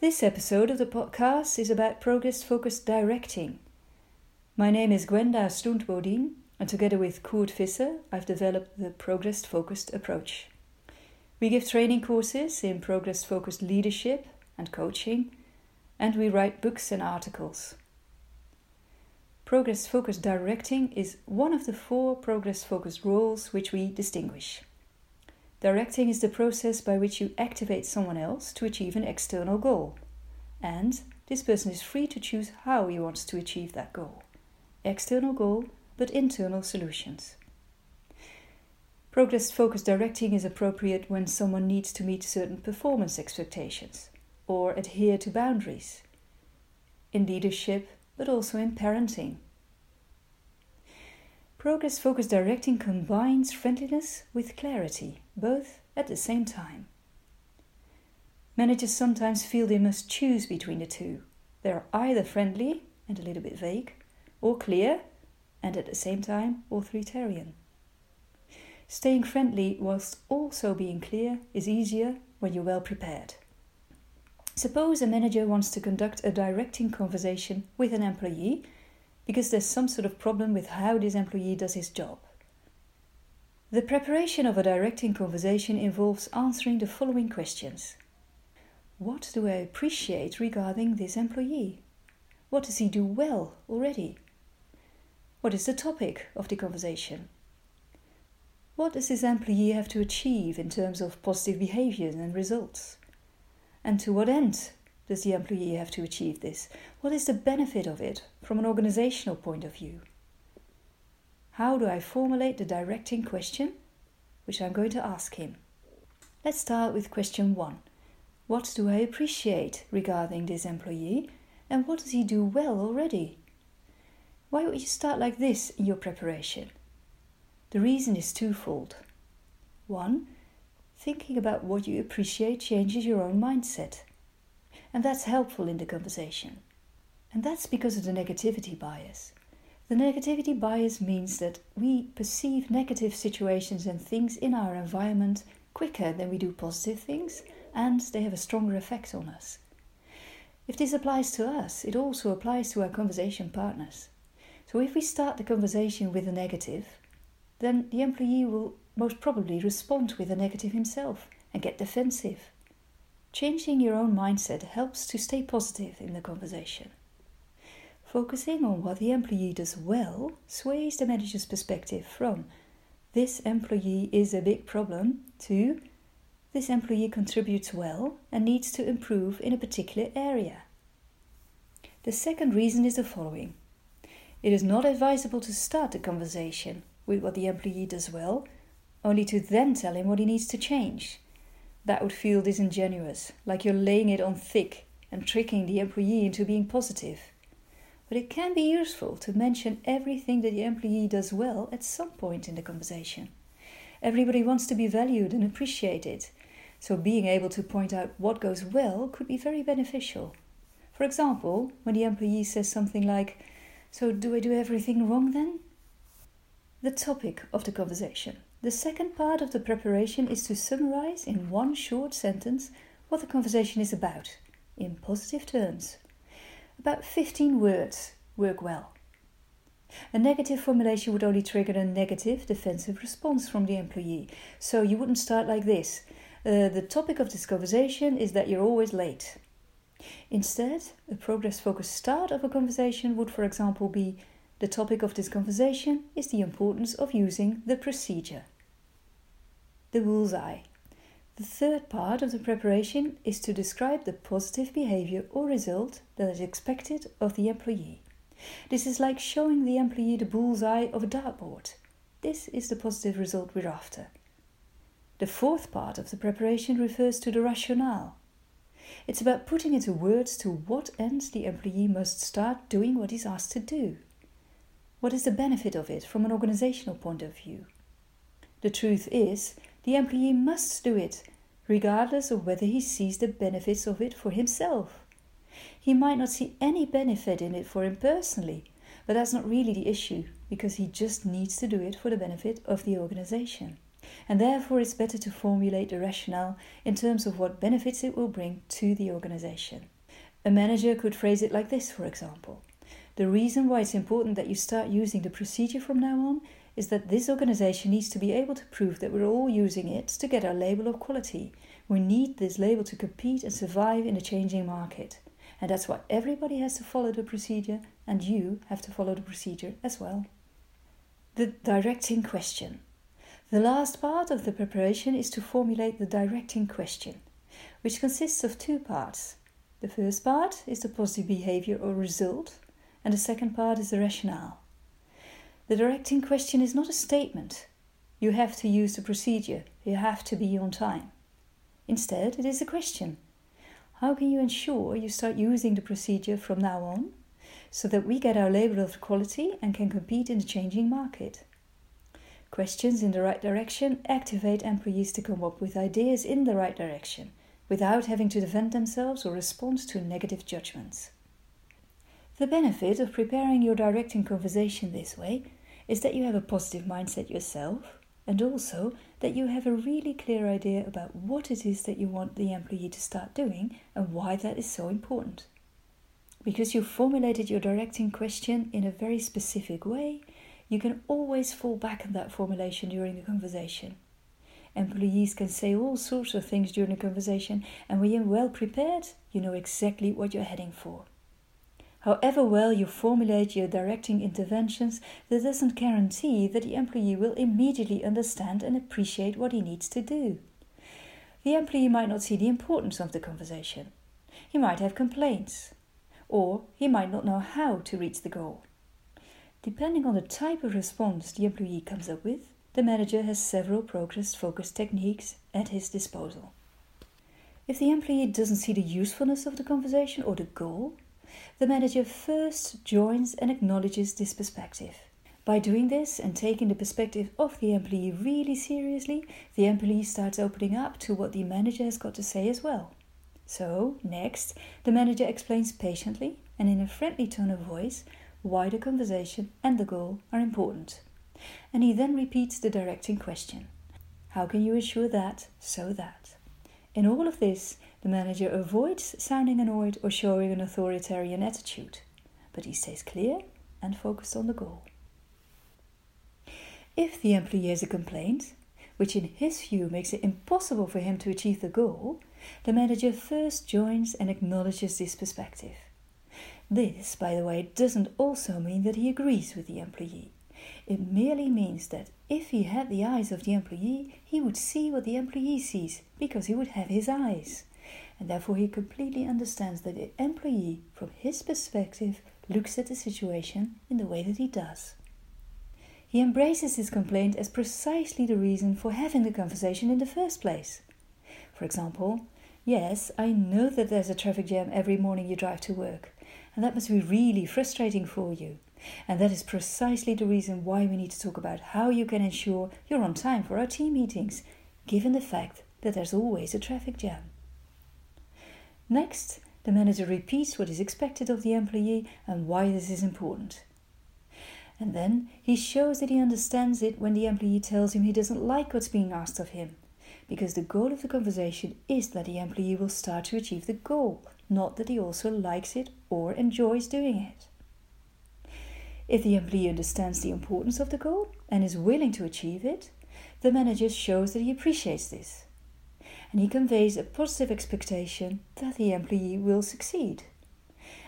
This episode of the podcast is about progress focused directing. My name is Gwenda Schlundt Bodien, and together with Coert Visser, I've developed the progress focused approach. We give training courses in progress focused leadership and coaching, and we write books and articles. Progress focused directing is one of the four progress focused roles which we distinguish. Directing is the process by which you activate someone else to achieve an external goal, and this person is free to choose how he wants to achieve that goal. External goal, but internal solutions. Progress focused directing is appropriate when someone needs to meet certain performance expectations or adhere to boundaries. In leadership, but also in parenting. Progress focused directing combines friendliness with clarity, both at the same time. Managers sometimes feel they must choose between the two. They are either friendly and a little bit vague, or clear and at the same time authoritarian. Staying friendly whilst also being clear is easier when you're well prepared. Suppose a manager wants to conduct a directing conversation with an employee because there's some sort of problem with how this employee does his job. The preparation of a directing conversation involves answering the following questions What do I appreciate regarding this employee? What does he do well already? What is the topic of the conversation? What does this employee have to achieve in terms of positive behaviors and results? And to what end does the employee have to achieve this? What is the benefit of it from an organizational point of view? How do I formulate the directing question, which I'm going to ask him? Let's start with question one What do I appreciate regarding this employee, and what does he do well already? Why would you start like this in your preparation? The reason is twofold. One, Thinking about what you appreciate changes your own mindset. And that's helpful in the conversation. And that's because of the negativity bias. The negativity bias means that we perceive negative situations and things in our environment quicker than we do positive things, and they have a stronger effect on us. If this applies to us, it also applies to our conversation partners. So if we start the conversation with a negative, then the employee will most probably respond with a negative himself and get defensive. Changing your own mindset helps to stay positive in the conversation. Focusing on what the employee does well sways the manager's perspective from this employee is a big problem to this employee contributes well and needs to improve in a particular area. The second reason is the following it is not advisable to start the conversation with what the employee does well only to then tell him what he needs to change. That would feel disingenuous, like you're laying it on thick and tricking the employee into being positive. But it can be useful to mention everything that the employee does well at some point in the conversation. Everybody wants to be valued and appreciated, so being able to point out what goes well could be very beneficial. For example, when the employee says something like, So, do I do everything wrong then? The topic of the conversation. The second part of the preparation is to summarize in one short sentence what the conversation is about, in positive terms. About 15 words work well. A negative formulation would only trigger a negative defensive response from the employee, so you wouldn't start like this. Uh, the topic of this conversation is that you're always late. Instead, a progress focused start of a conversation would, for example, be the topic of this conversation is the importance of using the procedure. The bullseye. The third part of the preparation is to describe the positive behavior or result that is expected of the employee. This is like showing the employee the bullseye of a dartboard. This is the positive result we're after. The fourth part of the preparation refers to the rationale. It's about putting into words to what ends the employee must start doing what he's asked to do. What is the benefit of it from an organizational point of view? The truth is, the employee must do it, regardless of whether he sees the benefits of it for himself. He might not see any benefit in it for him personally, but that's not really the issue, because he just needs to do it for the benefit of the organization. And therefore, it's better to formulate the rationale in terms of what benefits it will bring to the organization. A manager could phrase it like this, for example The reason why it's important that you start using the procedure from now on is that this organization needs to be able to prove that we're all using it to get our label of quality. We need this label to compete and survive in a changing market. And that's why everybody has to follow the procedure, and you have to follow the procedure as well. The directing question. The last part of the preparation is to formulate the directing question, which consists of two parts. The first part is the positive behavior or result, and the second part is the rationale. The directing question is not a statement. You have to use the procedure, you have to be on time. Instead, it is a question how can you ensure you start using the procedure from now on so that we get our label of quality and can compete in the changing market? Questions in the right direction activate employees to come up with ideas in the right direction without having to defend themselves or respond to negative judgments. The benefit of preparing your directing conversation this way is that you have a positive mindset yourself and also that you have a really clear idea about what it is that you want the employee to start doing and why that is so important. Because you formulated your directing question in a very specific way, you can always fall back on that formulation during the conversation. Employees can say all sorts of things during the conversation, and when you're well prepared, you know exactly what you're heading for. However well you formulate your directing interventions, that doesn't guarantee that the employee will immediately understand and appreciate what he needs to do. The employee might not see the importance of the conversation. He might have complaints, or he might not know how to reach the goal. Depending on the type of response the employee comes up with, the manager has several progress focused techniques at his disposal. If the employee doesn't see the usefulness of the conversation or the goal, the manager first joins and acknowledges this perspective. By doing this and taking the perspective of the employee really seriously, the employee starts opening up to what the manager has got to say as well. So, next, the manager explains patiently and in a friendly tone of voice why the conversation and the goal are important. And he then repeats the directing question How can you assure that, so that? In all of this, the manager avoids sounding annoyed or showing an authoritarian attitude, but he stays clear and focused on the goal. If the employee has a complaint, which in his view makes it impossible for him to achieve the goal, the manager first joins and acknowledges this perspective. This, by the way, doesn't also mean that he agrees with the employee. It merely means that if he had the eyes of the employee, he would see what the employee sees because he would have his eyes and therefore he completely understands that the employee, from his perspective, looks at the situation in the way that he does. He embraces his complaint as precisely the reason for having the conversation in the first place. For example, yes, I know that there's a traffic jam every morning you drive to work, and that must be really frustrating for you. And that is precisely the reason why we need to talk about how you can ensure you're on time for our team meetings, given the fact that there's always a traffic jam. Next, the manager repeats what is expected of the employee and why this is important. And then he shows that he understands it when the employee tells him he doesn't like what's being asked of him, because the goal of the conversation is that the employee will start to achieve the goal, not that he also likes it or enjoys doing it. If the employee understands the importance of the goal and is willing to achieve it, the manager shows that he appreciates this and he conveys a positive expectation that the employee will succeed.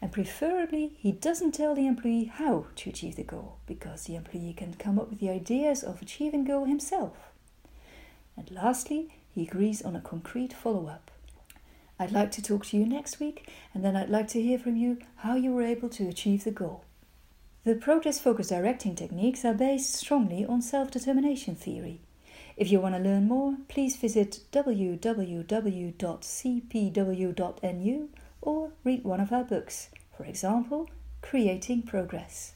And preferably, he doesn't tell the employee how to achieve the goal, because the employee can come up with the ideas of achieving goal himself. And lastly, he agrees on a concrete follow up. I'd like to talk to you next week, and then I'd like to hear from you how you were able to achieve the goal. The progress focused directing techniques are based strongly on self determination theory if you want to learn more, please visit www.cpw.nu or read one of our books, for example, Creating Progress.